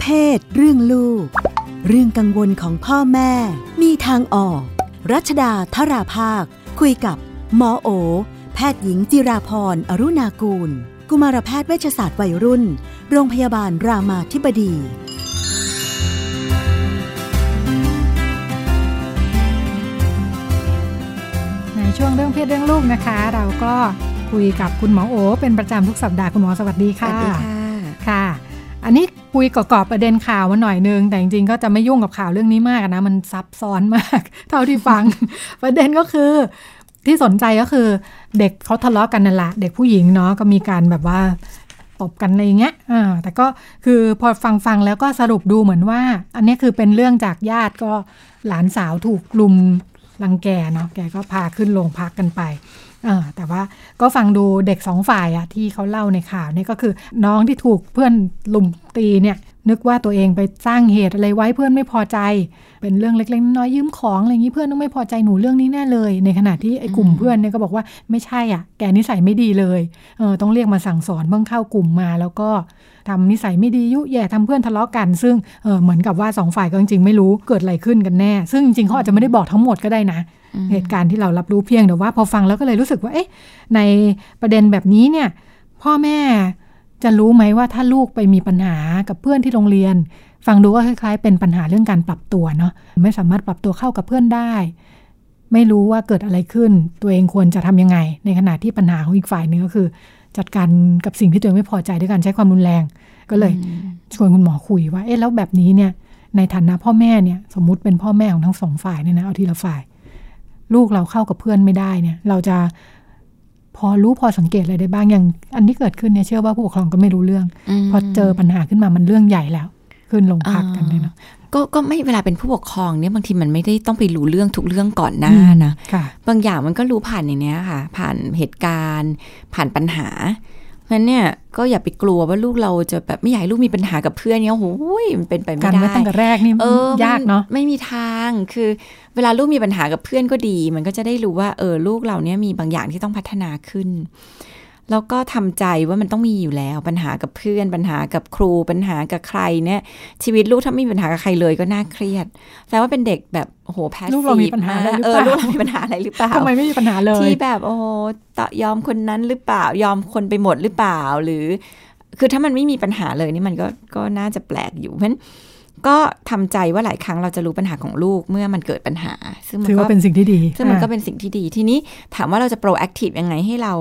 เพศ เรื่องลูก เรื่องกังวลของพ่อแม่ มีทางออก รัชดาธราภาค คุยกับหมอโอ แพทย์หญิงจิราพรอรุณากูล กุมารแพทย์เวชศาสตร์วัยรุ่น โรงพยาบาลรามาธิบดีในช่วงเรื่องเพศเรื่องลูกนะคะ เราก็คุยกับคุณหมอโอ เป็นประจำทุกสัปดาห์คุณหมอสวัสดีสค่ะวัสดีค่ะค่ะ อันนี้คุยกรอบประเด็นข่าวมาหน่อยนึง แต่จริงๆก็จะไม่ยุ่งกับข่าวเรื่องนี้มากนะ มันซับซ้อนมาก เท่าที่ฟัง ประเด็นก็คือ ที่สนใจก็คือ เด็กเขาทะเลาะกันนั่นแหละเด็กผู้หญิงเนาะก็มีการแบบว่าตบกันอะไรเงี้ยอ่าแต่ก็คือพอฟังฟังๆแล้วก็สรุปดูเหมือนว่า อันนี้คือเป็นเรื่องจากญาติก็หลานสาวถูกกลุ่มรังแกเนาะแกก็พาขึ้นโรงพักกันไปแต่ว่าก็ฟังดูเด็กสองฝ่ายอะที่เขาเล่าในข่าวเนี่ยก็คือ น้องที่ถูกเพื่อนลุมตีเนี่ยนึกว่าตัวเองไปสร้างเหตุอะไรไว้เพื่อนไม่พอใจ เป็นเรื่องเล็กๆน้อยๆยืมของอะไรอย่างนี้เพื่อนต้องไม่พอใจหนูเรื่องนี้แน่เลย ในขณะที่ไอ้กลุ่มเพื่อนเนี่ยก็บอกว่าไม่ใช่อะ แกนิสัยไม่ดีเลยเออต้องเรียกมาสั่งสอนเพิ่งเข้ากลุ่มมาแล้วก็ทำนิสัยไม่ดียุแย่ทำเพื่อนทะเลาะกัน ซึ่งเออเหมือนกับว่าสองฝ่ายก็จริงๆไม่รู้เกิดอะไรขึ้นกันแน่ ซึ่งจริงๆเขาอาจจะไม่ได้บอกทั้งหมดก็ได้นะเหตุการณ์ที่เรารับรู้เพียงแต่ว่า พอฟังแล้วก็เลยรู้สึกว่า เอ๊ะ ในประเด็นแบบนี้เนี่ย พ่อแม่จะรู้ไหมว่าถ้าลูกไปมีปัญหากับเพื่อนที่โรงเรียน ฟังดูก็คล้ายๆ เป็นปัญหาเรื่องการปรับตัวเนาะไม่สามารถปรับตัวเข้ากับเพื่อนได้ ไม่รู้ว่าเกิดอะไรขึ้น ตัวเองควรจะทำยังไง ในขณะที่ปัญหาของอีกฝ่ายหนึ่งก็คือ จัดการกับสิ่งที่ตัวเองไม่พอใจด้วยการใช้ความรุนแรง ก็เลยชวนคุณหมอคุยว่าเอ๊ะแล้วแบบนี้เนี่ยในฐานะพ่อแม่เนี่ยสมมุติเป็นพ่อแม่ของทั้งสองฝ่ายเนี่ยนะเอาทีละฝ่าย ลูกเราเข้ากับเพื่อนไม่ได้เนี่ย เราจะพอรู้พอสังเกตอะไรได้บ้างอย่าง อันที่เกิดขึ้นเนี่ยเชื่อว่าผู้ปกครองก็ไม่รู้เรื่อง พอเจอปัญหาขึ้นมามันเรื่องใหญ่แล้ว ขึ้นลงพักกันเลยเนาะก็ก็ไม่เวลาเป็นผู้ปกครองเนี่ยบางทีมันไม่ได้ต้องไปรู้เรื่องทุกเรื่องก่อนหน้านะค่ะบางอย่างมันก็รู้ผ่านอย่างเนี้ยค่ะ ผ่านเหตุการณ์ ผ่านปัญหา เพราะฉะนั้นเนี่ยก็อย่าไปกลัวว่าลูกเราจะแบบไม่อยากให้ลูกมีปัญหากับเพื่อนเนี่ยโอ้โหมันเป็นไปไม่การได้ไว้ตั้งแต่แรกนี่เออยากเนาะไม่มีทางคือ เวลาลูกมีปัญหากับเพื่อนก็ดี มันก็จะได้รู้ว่าเออลูกเราเนี่ยมีบางอย่างที่ต้องพัฒนาขึ้น แล้วก็ทำใจว่ามันต้องมีอยู่แล้ว ปัญหากับเพื่อน ปัญหากับครู ปัญหากับใครเนี่ยชีวิตลูกถ้าไม่มีปัญหากับใครเลยก็น่าเครียดแต่ว่าเป็นเด็กแบบโอ้โหแพสซีฟลูกเรามีปัญหาอะไรหรือเอเปอล่าลูกเรามีปัญหาอะไรหรือเปล่าทำไมไม่มีปัญหาเลยที่แบบโอ้โหต่อยอมคนนั้นหรือเปล่ายอมคนไปหมดหรือเปล่าหรือ คือถ้ามันไม่มีปัญหาเลยนี่มันก็ก็น่าจะแปลกอยู่เพราะฉะนั้น ก็ทำใจว่าหลายครั้งเราจะรู้ปัญหาของลูกเมื่อมันเกิดปัญหา ซึ่งมันถือก็ว่าเป็นสิ่งที่ดี ซึ่งมันก็อ่าเป็นสิ่งที่ดี ทีนี้ถามว่าเราจะ proactive ยังไงให้เรา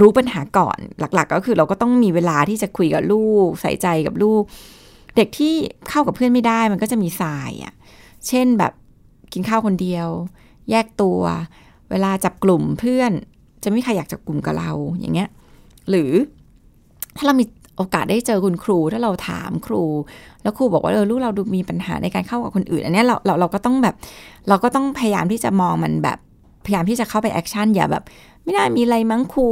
รู้ปัญหาก่อน หลัก ๆ ก็คือเราก็ต้องมีเวลาที่จะคุยกับลูก ใส่ใจกับลูก เด็กที่เข้ากับเพื่อนไม่ได้มันก็จะมีสายอะ เช่นแบบกินข้าวคนเดียว แยกตัว เวลาจับกลุ่มเพื่อน จะไม่มีใครอยากจับกลุ่มกับเราอย่างเงี้ย หรือถ้าเรามี โอกาสได้เจอคุณครูถ้าเราถามครู แล้วครูบอกว่าเออลูกเราดูมีปัญหาในการเข้ากับคนอื่น อันนี้เราเราเราก็ต้องแบบ เราก็ต้องพยายามที่จะมองมันแบบพยายามที่จะเข้าไป action อย่าแบบ ไม่น่ามีอะไรมั้งครู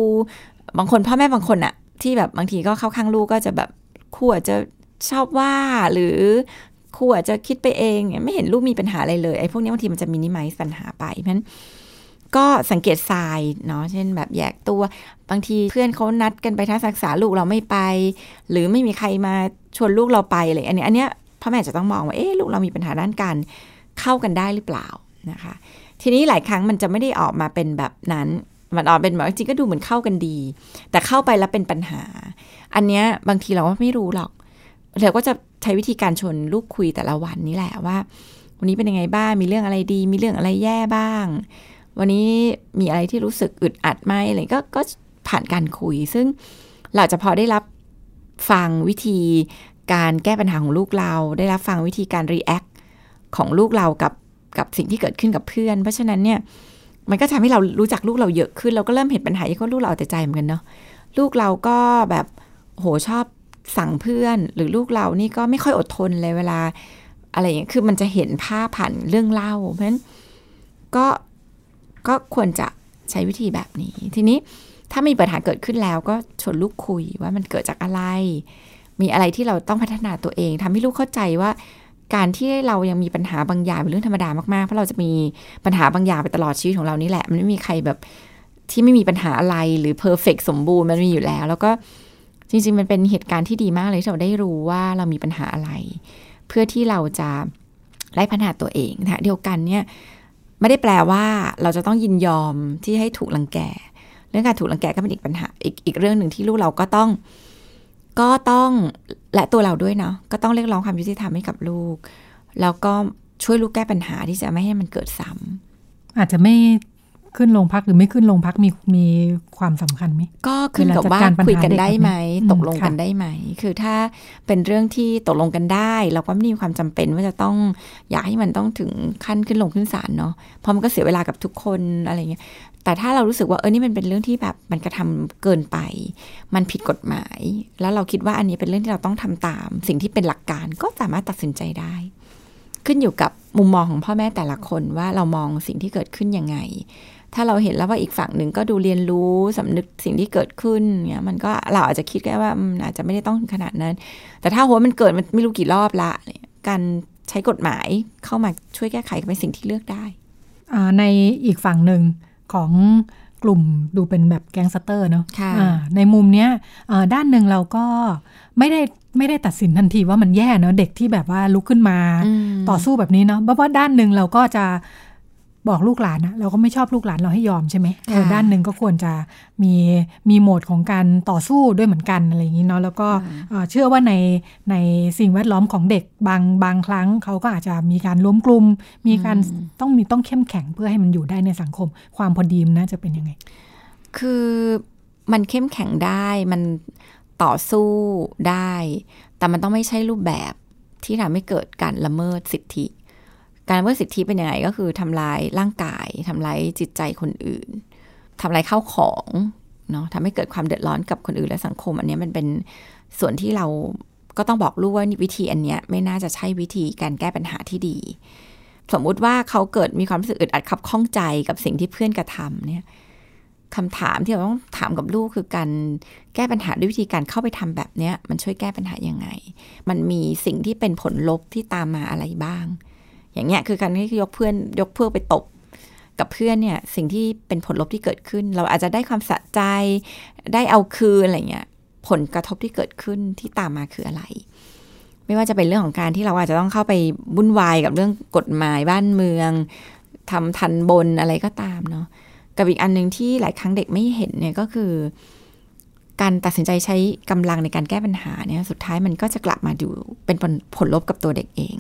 บางคนพ่อแม่บางคนอะที่แบบบางทีก็เข้าข้างลูกก็จะแบบครูอาจจะชอบว่าหรือครูอาจจะคิดไปเอง ไม่เห็นลูกมีปัญหาอะไรเลยไอ้พวกนี้บางทีมันจะมินิมัลปัญหาไปเพราะฉะนั้น ก็สังเกตทรายเนาะเช่นแบบแยกตัวบางทีเพื่อนเขานัดกันไปทัศนศึกษาลูกเราไม่ไป หรือไม่มีใครมาชวนลูกเราไปอะไรอันนี้อันเนี้ยพ่อแม่จะต้องมองว่าเอ๊ะลูกเรามีปัญหาด้านการเข้ากันได้หรือเปล่านะคะ ทีนี้หลายครั้งมันจะไม่ได้ออกมาเป็นแบบนั้นมันออกเป็นแบบจริงก็ดูเหมือนเข้ากันดี แต่เข้าไปแล้วเป็นปัญหา อันเนี้ยบางทีเราก็ไม่รู้หรอกเราก็จะใช้วิธีการชวนลูกคุยแต่ละวันนี่แหละว่า วันนี้เป็นยังไงบ้างมีเรื่องอะไรดี มีเรื่องอะไรแย่บ้าง วันนี้มีอะไรที่รู้สึกอึดอัดไหมอะไรก็ก็ผ่านการคุย ซึ่งเราจะพอได้รับฟังวิธีการแก้ปัญหาของลูกเรา ได้รับฟังวิธีการ react ของลูกเรากับกับสิ่งที่เกิดขึ้นกับเพื่อน เพราะฉะนั้นเนี่ยมันก็ทำให้เรารู้จักลูกเราเยอะขึ้น เราก็เริ่มเห็นปัญหาที่เขาลูกเราเอาแต่ใจเหมือนกันเนาะลูกเราก็แบบโหชอบสั่งเพื่อน หรือลูกเรานี่ก็ไม่ค่อยอดทนเลยเวลา อะไรอย่างเงี้ยคือมันจะเห็นภาพผ่านเรื่องเล่าเพราะฉะนั้นก็ ก็ควรจะใช้วิธีแบบนี้ ทีนี้ถ้ามีปัญหาเกิดขึ้นแล้วก็ชวนลูกคุยว่ามันเกิดจากอะไร มีอะไรที่เราต้องพัฒนาตัวเองทำให้ลูกเข้าใจว่า การที่เรายังมีปัญหาบางอย่างเป็นเรื่องธรรมดามากๆ เพราะเราจะมีปัญหาบางอย่างไปตลอดชีวิตของเรานี่แหละ มันไม่มีใครแบบที่ไม่มีปัญหาอะไรหรือเพอร์เฟกสมบูรณ์มันมีอยู่แล้ว แล้วก็จริง ๆ มันเป็นเหตุการณ์ที่ดีมากเลยที่เราได้รู้ว่าเรามีปัญหาอะไร เพื่อที่เราจะไล่ปัญหาตัวเองนะเดียวกันเนี่ย ไม่ได้แปลว่าเราจะต้องยินยอมที่ให้ถูกลังแก เรื่องการถูกลังแกก็เป็นอีกปัญหาอีกอีกเรื่องหนึ่งที่ลูกเราก็ต้อง ก็ต้องและตัวเราด้วยเนาะก็ต้องเรียกร้องความยุติธรรมให้กับลูก แล้วก็ช่วยลูกแก้ปัญหาที่จะไม่ให้มันเกิดซ้ำอาจจะไม่ ขึ้นโรงพักหรือไม่ขึ้นโรงพักมีมีความสำคัญไหมก็ขึ้นกับว่าเวลาจัดการปัญหาคุยกันได้ไหมเด็กแบบนี้ตกลงอืมค่ะกันได้ไหม คือถ้าเป็นเรื่องที่ตกลงกันได้เราก็ไม่มีความจำเป็นว่าจะต้องอยากให้มันต้องถึงขั้นขึ้นลงขึ้นศาลเนาะเพราะมันก็เสียเวลากับทุกคนอะไรเงี้ยแต่ถ้าเรารู้สึกว่าเออนี่มันเป็นเรื่องที่แบบมันกระทำเกินไป มันผิดกฎหมาย แล้วเราคิดว่าอันนี้เป็นเรื่องที่เราต้องทำตาม สิ่งที่เป็นหลักการก็สามารถตัดสินใจได้ ขึ้นอยู่กับมุมมองของพ่อแม่แต่ละคนว่าเรามองสิ่งที่เกิดขึ้นยังไง ถ้าเราเห็นแล้วว่าอีกฝั่งหนึ่งก็ดูเรียนรู้สำนึกสิ่งที่เกิดขึ้นเนี่ยมันก็เราอาจจะคิดแค่ว่าอืมอาจจะไม่ได้ต้องถึงขนาดนั้น แต่ถ้าโหมันเกิดมันไม่รู้กี่รอบละเนี่ยการใช้กฎหมายเข้ามาช่วยแก้ไขก็เป็นสิ่งที่เลือกได้อ่าในอีกฝั่งหนึ่งของกลุ่มดูเป็นแบบแก๊งสเตอร์เนาะค่ะอ่าในมุมเนี้ยอ่าด้านหนึ่งเราก็ไม่ได้ไม่ได้ตัดสินทันทีว่ามันแย่เนาะเด็กที่แบบว่าลุกขึ้นมามต่อสู้แบบนี้เนาะเพราะว่าด้านหนึ่งเราก็จะ บอกลูกหลานนะเราก็ไม่ชอบลูกหลานเราให้ยอมใช่ไหมเออค่ะด้านหนึ่งก็ควรจะมีมีโหมดของการต่อสู้ด้วยเหมือนกันอะไรอย่างนี้เนาะแล้วก็เอ่อเชื่อว่าในในสิ่งแวดล้อมของเด็กบางบางครั้งเขาก็อาจจะมีการล้มกลุ่มมีการต้องมีต้องเข้มแข็งเพื่อให้มันอยู่ได้ในสังคม ความพอดีมันน่าจะเป็นยังไง คือมันเข้มแข็งได้มันต่อสู้ได้ แต่มันต้องไม่ใช่รูปแบบที่ทำให้เกิดการละเมิดสิทธิ การละเมิดสิทธิเป็นยังไงก็คือทำลายร่างกายทำลายจิตใจคนอื่นทำลายข้าวของเนาะทำให้เกิดความเดือดร้อนกับคนอื่นและสังคม อันนี้มันเป็นส่วนที่เราก็ต้องบอกลูกว่านี่วิธีอันเนี้ยไม่น่าจะใช่วิธีการแก้ปัญหาที่ดี สมมุติว่าเขาเกิดมีความรู้สึกอึดอัดขับข้องใจกับสิ่งที่เพื่อนกระทำเนี่ยคำถามที่เราต้องถามกับลูกคือการแก้ปัญหาด้วยวิธีการเข้าไปทำแบบเนี้ยมันช่วยแก้ปัญหายังไง มันมีสิ่งที่เป็นผลลบที่ตามมาอะไรบ้าง อย่างเงี้ยคือการที่ยกเพื่อนยกเพื่อไปตบกับเพื่อนเนี่ยสิ่งที่เป็นผลลบที่เกิดขึ้น เราอาจจะได้ความสะใจได้เอาคืนอะไรเงี้ยผลกระทบที่เกิดขึ้นที่ตามมาคืออะไร ไม่ว่าจะเป็นเรื่องของการที่เราอาจจะต้องเข้าไปวุ่นวายกับเรื่องกฎหมายบ้านเมืองทำทันบนอะไรก็ตามเนาะกับอีกอันหนึ่งที่หลายครั้งเด็กไม่เห็นเนี่ยก็คือ การตัดสินใจใช้กำลังในการแก้ปัญหาเนี่ยสุดท้ายมันก็จะกลับมาดูเป็นผลผลลบกับตัวเด็กเอง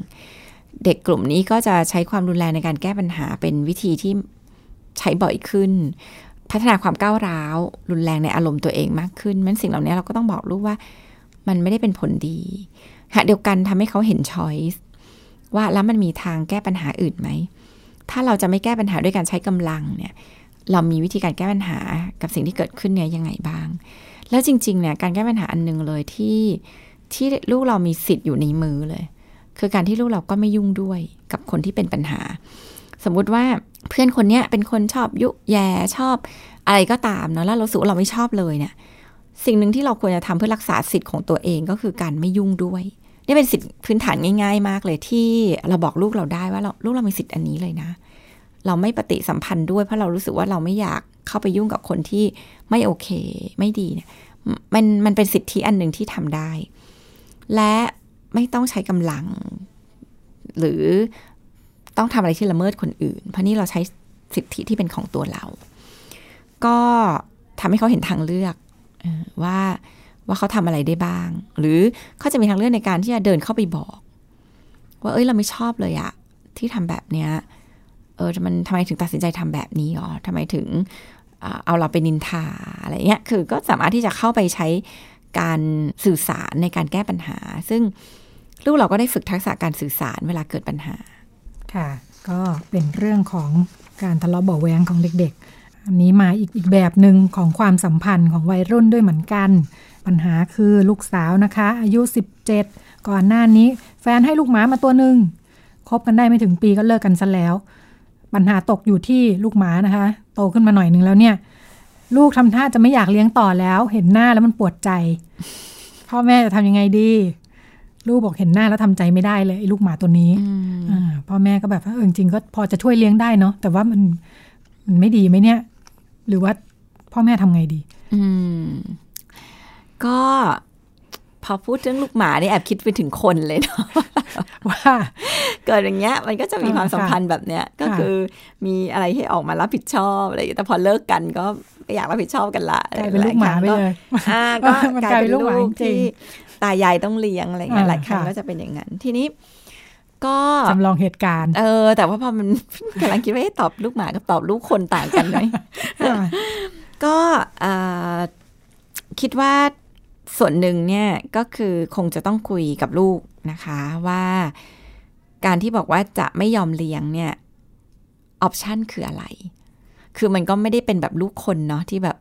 เด็กกลุ่มนี้ก็จะใช้ความรุนแรงในการแก้ปัญหาเป็นวิธีที่ใช้บ่อยขึ้น พัฒนาความก้าวร้าว รุนแรงในอารมณ์ตัวเองมากขึ้นมันสิ่งเหล่านี้เราก็ต้องบอกลูกว่า มันไม่ได้เป็นผลดีขณะเดียวกันทำให้เขาเห็นช้อยส์ว่าแล้วมันมีทางแก้ปัญหาอื่นไหม ถ้าเราจะไม่แก้ปัญหาด้วยการใช้กำลังเนี่ย เรามีวิธีการแก้ปัญหากับสิ่งที่เกิดขึ้นเนี่ยยังไงบ้าง แล้วจริงๆเนี่ยการแก้ปัญหาอันหนึงเลยที่ที่ลูกเรามีสิทธิ์อยู่ในมือเลย คือการที่ลูกเราก็ไม่ยุ่งด้วยกับคนที่เป็นปัญหา สมมุติว่าเพื่อนคนเนี้ยเป็นคนชอบยุแย่ชอบอะไรก็ตามเนาะแล้วเราสูเราไม่ชอบเลยเนี่ยสิ่งหนึ่งที่เราควรจะทำเพื่อรักษาสิทธิ์ของตัวเองก็คือการไม่ยุ่งด้วย นี่เป็นสิทธิพื้นฐานง่าย ๆ มากเลยที่เราบอกลูกเราได้ว่าเราลูกเรามีสิทธิ์อันนี้เลยนะ เราไม่ปฏิสัมพันธ์ด้วยเพราะเรารู้สึกว่าเราไม่อยากเข้าไปยุ่งกับคนที่ไม่โอเค ไม่ดีเนี่ยมันมันเป็นสิทธิอันหนึ่งที่ทำได้ และ ไม่ต้องใช้กำลัง หรือต้องทำอะไรที่ละเมิดคนอื่น เพราะนี่เราใช้สิทธิที่เป็นของตัวเรา ก็ทำให้เขาเห็นทางเลือกว่าว่าเขาทำอะไรได้บ้าง หรือเขาจะมีทางเลือกในการที่จะเดินเข้าไปบอก ว่าเอ้ยเราไม่ชอบเลยอะที่ทำแบบเนี้ยเออมันทำไมถึงตัดสินใจทำแบบนี้อ๋อทำไมถึงเอาเราไปนินทาอะไรเงี้ย คือก็สามารถที่จะเข้าไปใช้การสื่อสารในการแก้ปัญหา ซึ่ง ลูกเราก็ได้ฝึกทักษะการสื่อสารเวลาเกิดปัญหา ค่ะ ก็เป็นเรื่องของการทะเลาะเบาแวงของเด็กๆ อันนี้มาอีกอีกแบบหนึ่งของความสัมพันธ์ของวัยรุ่นด้วยเหมือนกัน ปัญหาคือลูกสาวนะคะ อายุ 17 ก่อนหน้านี้ แฟนให้ลูกหมามาตัวหนึ่งคบกันได้ไม่ถึงปีก็เลิกกันซะแล้ว ปัญหาตกอยู่ที่ลูกหมานะคะ โตขึ้นมาหน่อยหนึ่งแล้วเนี่ย ลูกทำท่าจะไม่อยากเลี้ยงต่อแล้ว เห็นหน้าแล้วมันปวดใจ พ่อแม่จะทำยังไงดี ลูกบอกเห็นหน้าแล้วทำใจไม่ได้เลยไอ้ลูกหมาตัวนี้อ่าพ่อแม่ก็แบบว่าเออจริงๆก็พอจะช่วยเลี้ยงได้เนาะแต่ว่ามันมันไม่ดีไหมเนี่ย หรือว่าพ่อแม่ทำไงดี อืม ก็พอพูดเรื่องลูกหมาเนี่ยแอบคิดไปถึงคนเลยเนาะว่าเกิดอย่างเงี้ย มันก็จะมีอ่าความสัมพันธ์แบบเนี้ย ก็ค่ะคือมีอะไรให้ออกมารับผิดชอบอะไรอย่างเงี้ยแต่พอเลิกกันก็ไม่อยากรับผิดชอบกันละกลายเป็นลูกหมาไปเลยอ่าก็มันกลายเป็นกลายเป็นลูลูกหมากจริที่ง ตายายต้องเลี้ยงอะไรเงี้ยอ่าหลายครั้งค่ะก็จะเป็นอย่างนั้น ทีนี้ก็จำลองเหตุการณ์ เออ แต่ว่าพอมันกำลังคิดว่าเอ๊ะตอบลูกหมากับตอบลูกคนต่างกันไหมค่ะก็เอ่อคิดว่าส่วนหนึ่งเนี่ยก็คือคงจะต้องคุยกับลูกนะคะว่าการที่บอกว่าจะไม่ยอมเลี้ยงเนี่ยออปชันคืออะไร คือมันก็ไม่ได้เป็นแบบลูกคนเนาะที่แบบ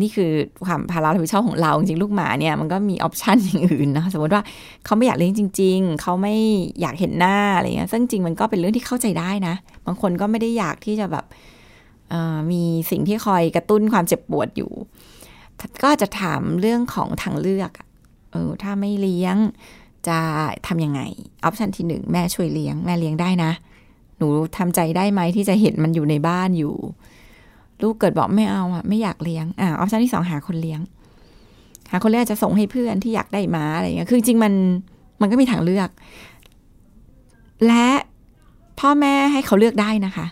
นี่คือความภาระรับผิดชอบของเราจริงๆลูกหมาเนี่ยมันก็มีออปชันอย่างอื่นนะสมมติว่าเขาไม่อยากเลี้ยงจริง ๆ เขาไม่อยากเห็นหน้าอะไรเงี้ยซึ่งจริงมันก็เป็นเรื่องที่เข้าใจได้นะ บางคนก็ไม่ได้อยากที่จะแบบมีสิ่งที่คอยกระตุ้นความเจ็บปวดอยู่ ก็จะถามเรื่องของทางเลือกเออถ้าไม่เลี้ยงจะทำยังไงออปชันที่หนึ่งแม่ช่วยเลี้ยงแม่เลี้ยงได้นะ หนูทำใจได้ไหมที่จะเห็นมันอยู่ในบ้านอยู่ ลูกเกิดบอกไม่เอาอะไม่อยากเลี้ยงอ่าออปชันที่สองหาคนเลี้ยง หาคนเลี้ยงอาจจะส่งให้เพื่อนที่อยากได้ม้าอะไรเงี้ยคือจริงมันมันก็มีทางเลือก และพ่อแม่ให้เขาเลือกได้นะคะ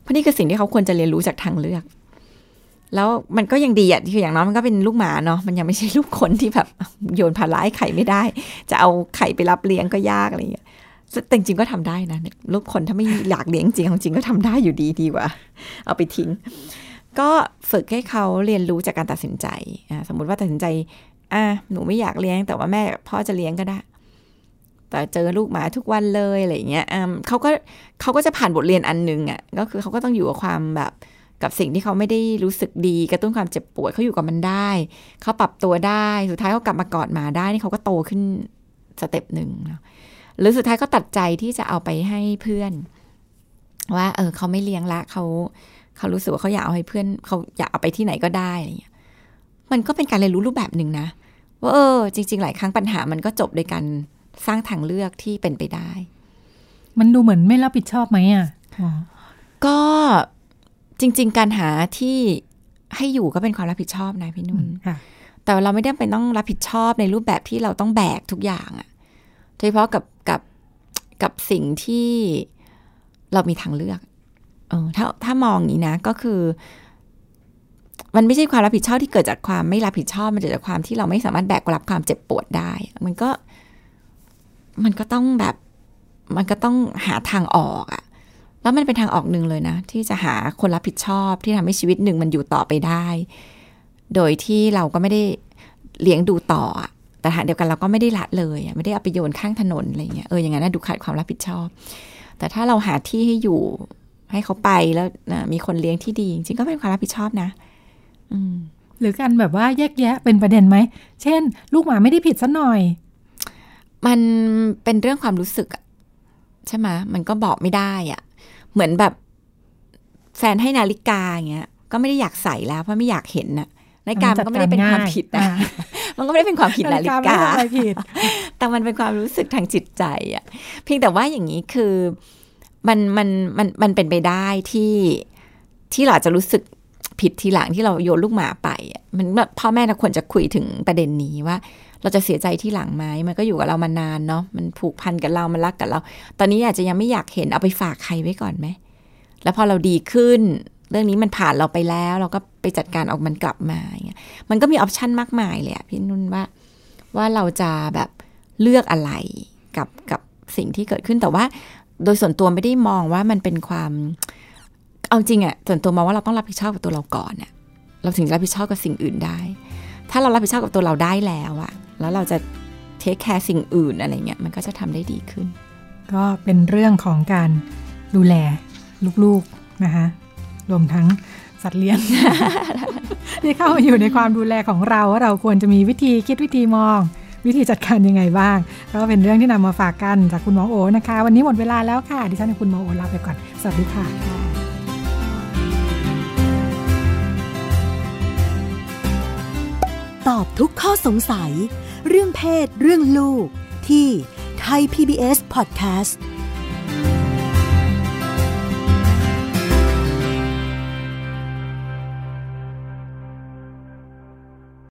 เพราะนี่คือสิ่งที่เขาควรจะเรียนรู้จากทางเลือก แล้วมันก็ยังดีอะคืออย่างน้อยมันก็เป็นลูกหมาเนาะมันยังไม่ใช่ลูกคนที่แบบโยนภาระให้ไข่ไม่ได้ จะเอาไข่ไปรับเลี้ยงก็ยากอะไรอย่างเงี้ยแต่จริงก็ทำได้นะลูกคนถ้าไม่อยากเลี้ยงจริงของจริงก็ทำได้อยู่ดีดีกว่า เอาไปทิ้ง ก็ฝึกให้เขาเรียนรู้จากการตัดสินใจสมมุติว่าตัดสินใจอะหนูไม่อยากเลี้ยงแต่ว่าแม่พ่อจะเลี้ยงก็ได้ แต่เจอลูกหมาทุกวันเลยอะไรเงี้ยเขาก็เขาก็จะผ่านบทเรียนอันหนึงอะก็คือเขาก็ต้องอยู่กับความแบบกับสิ่งที่เขาไม่ได้รู้สึกดีกระตุ้นความเจ็บปวดเขาอยู่กับมันได้ เขาปรับตัวได้สุดท้ายเขากลับมากอดหมาได้นี่เขาก็โตขึ้นสเต็ปหนึ่งหรือสุดท้ายเขาตัดใจที่จะเอาไปให้เพื่อน ว่า เออเขาไม่เลี้ยงละเขา เขารู้สึกว่าเขาอยากเอาให้เพื่อนเขาอยากเอาไปที่ไหนก็ได้อะไรอย่างเงี้ยมันก็เป็นการเรียนรู้รูปแบบหนึ่งนะ ว่าเออ จริง ๆ หลายครั้งปัญหามันก็จบโดยการสร้างทางเลือกที่เป็นไปได้ มันดูเหมือนไม่รับผิดชอบไหมอะอ๋อก็จริง ๆ การหาที่ให้อยู่ก็เป็นความรับผิดชอบนะพี่นุ่นค่ะแต่เราไม่ได้เป็นต้องรับผิดชอบในรูปแบบที่เราต้องแบกทุกอย่างอะโดยเฉพาะกับกับกับสิ่งที่เรามีทางเลือก เออถ้าถ้ามองอย่างนี้นะ ก็คือ มันไม่ใช่ความรับผิดชอบที่เกิดจากความไม่รับผิดชอบ มันเกิดจากความที่เราไม่สามารถแบกรับความเจ็บปวดได้ มันก็ มันก็ต้องแบบ มันก็ต้องหาทางออกอะแล้วมันเป็นทางออกหนึ่งเลยนะ ที่จะหาคนรับผิดชอบที่ทำให้ชีวิตหนึ่งมันอยู่ต่อไปได้ โดยที่เราก็ไม่ได้เลี้ยงดูต่อ แต่หาเดียวกันเราก็ไม่ได้ละเลยไม่ได้เอาไปโยนข้างถนนอะไรเงี้ยเอออย่างนั้นดูขาดความรับผิดชอบ แต่ถ้าเราหาที่ให้อยู่ ให้เขาไปแล้วนะมีคนเลี้ยงที่ดี จริงๆก็เป็นความรับผิดชอบนะ อืม หรือการแบบว่าแยกแยะเป็นประเด็นไหม เช่น ลูกหมาไม่ได้ผิดซะหน่อย มันเป็นเรื่องความรู้สึกอะใช่ไหมมันก็บอกไม่ได้อะเหมือนแบบแฟนให้นาฬิกาอย่างเงี้ย ก็ไม่ได้อยากใส่แล้วเพราะไม่อยากเห็นน่ะนาฬิกามันก็ไม่ได้เป็นความผิดนะอ่ามันก็ไม่ได้เป็นความผิดนาฬิไม่กาได้อะไรผิดแต่มันเป็นความรู้สึกทางจิตใจอะเพียงแต่ว่าอย่างนี้คือ มันมันมันมันเป็นไปได้ที่ที่เราจะรู้สึกผิดทีหลังที่เราโยนลูกหมาไป มันพ่อแม่เราควรจะคุยถึงประเด็นนี้ว่า เราจะเสียใจที่หลังไหมมันก็อยู่กับเรามานานเนาะมันผูกพันกับเรามันรักกับเรา ตอนนี้อาจจะยังไม่อยากเห็นเอาไปฝากใครไว้ก่อนไหมแล้วพอเราดีขึ้น เรื่องนี้มันผ่านเราไปแล้ว เราก็ไปจัดการออกมันกลับมาอย่างเงี้ยมันก็มีออปชันมากมายเลยอะพี่นุ่นว่า ว่าเราจะแบบเลือกอะไรกับกับสิ่งที่เกิดขึ้นแต่ว่า โดยส่วนตัวไม่ได้มองว่ามันเป็นความเอาจริงอะส่วนตัวมองว่าเราต้องรับผิดชอบกับตัวเราก่อนอะเราถึงจะรับผิดชอบกับสิ่งอื่นได้ ถ้าเรารับผิดชอบกับตัวเราได้แล้วอะแล้วเราจะเทคแคร์สิ่งอื่นอะไรเงี้ยมันก็จะทำได้ดีขึ้น ก็เป็นเรื่องของการดูแลลูกๆนะคะรวมทั้งสัตว์เลี้ยงที่เข้ามาอยู่ในความดูแลของเราว่าเราควรจะมีวิธีคิดวิธีมอง วิธีจัดการยังไงบ้าง ก็เป็นเรื่องที่นำมาฝากกันจากคุณหมอโอนะคะ วันนี้หมดเวลาแล้วค่ะ ดิฉันกับคุณหมอโอลาไปก่อน สวัสดีค่ะตอบทุกข้อสงสัย เรื่องเพศ เรื่องลูก ที่ไทย PBS Podcast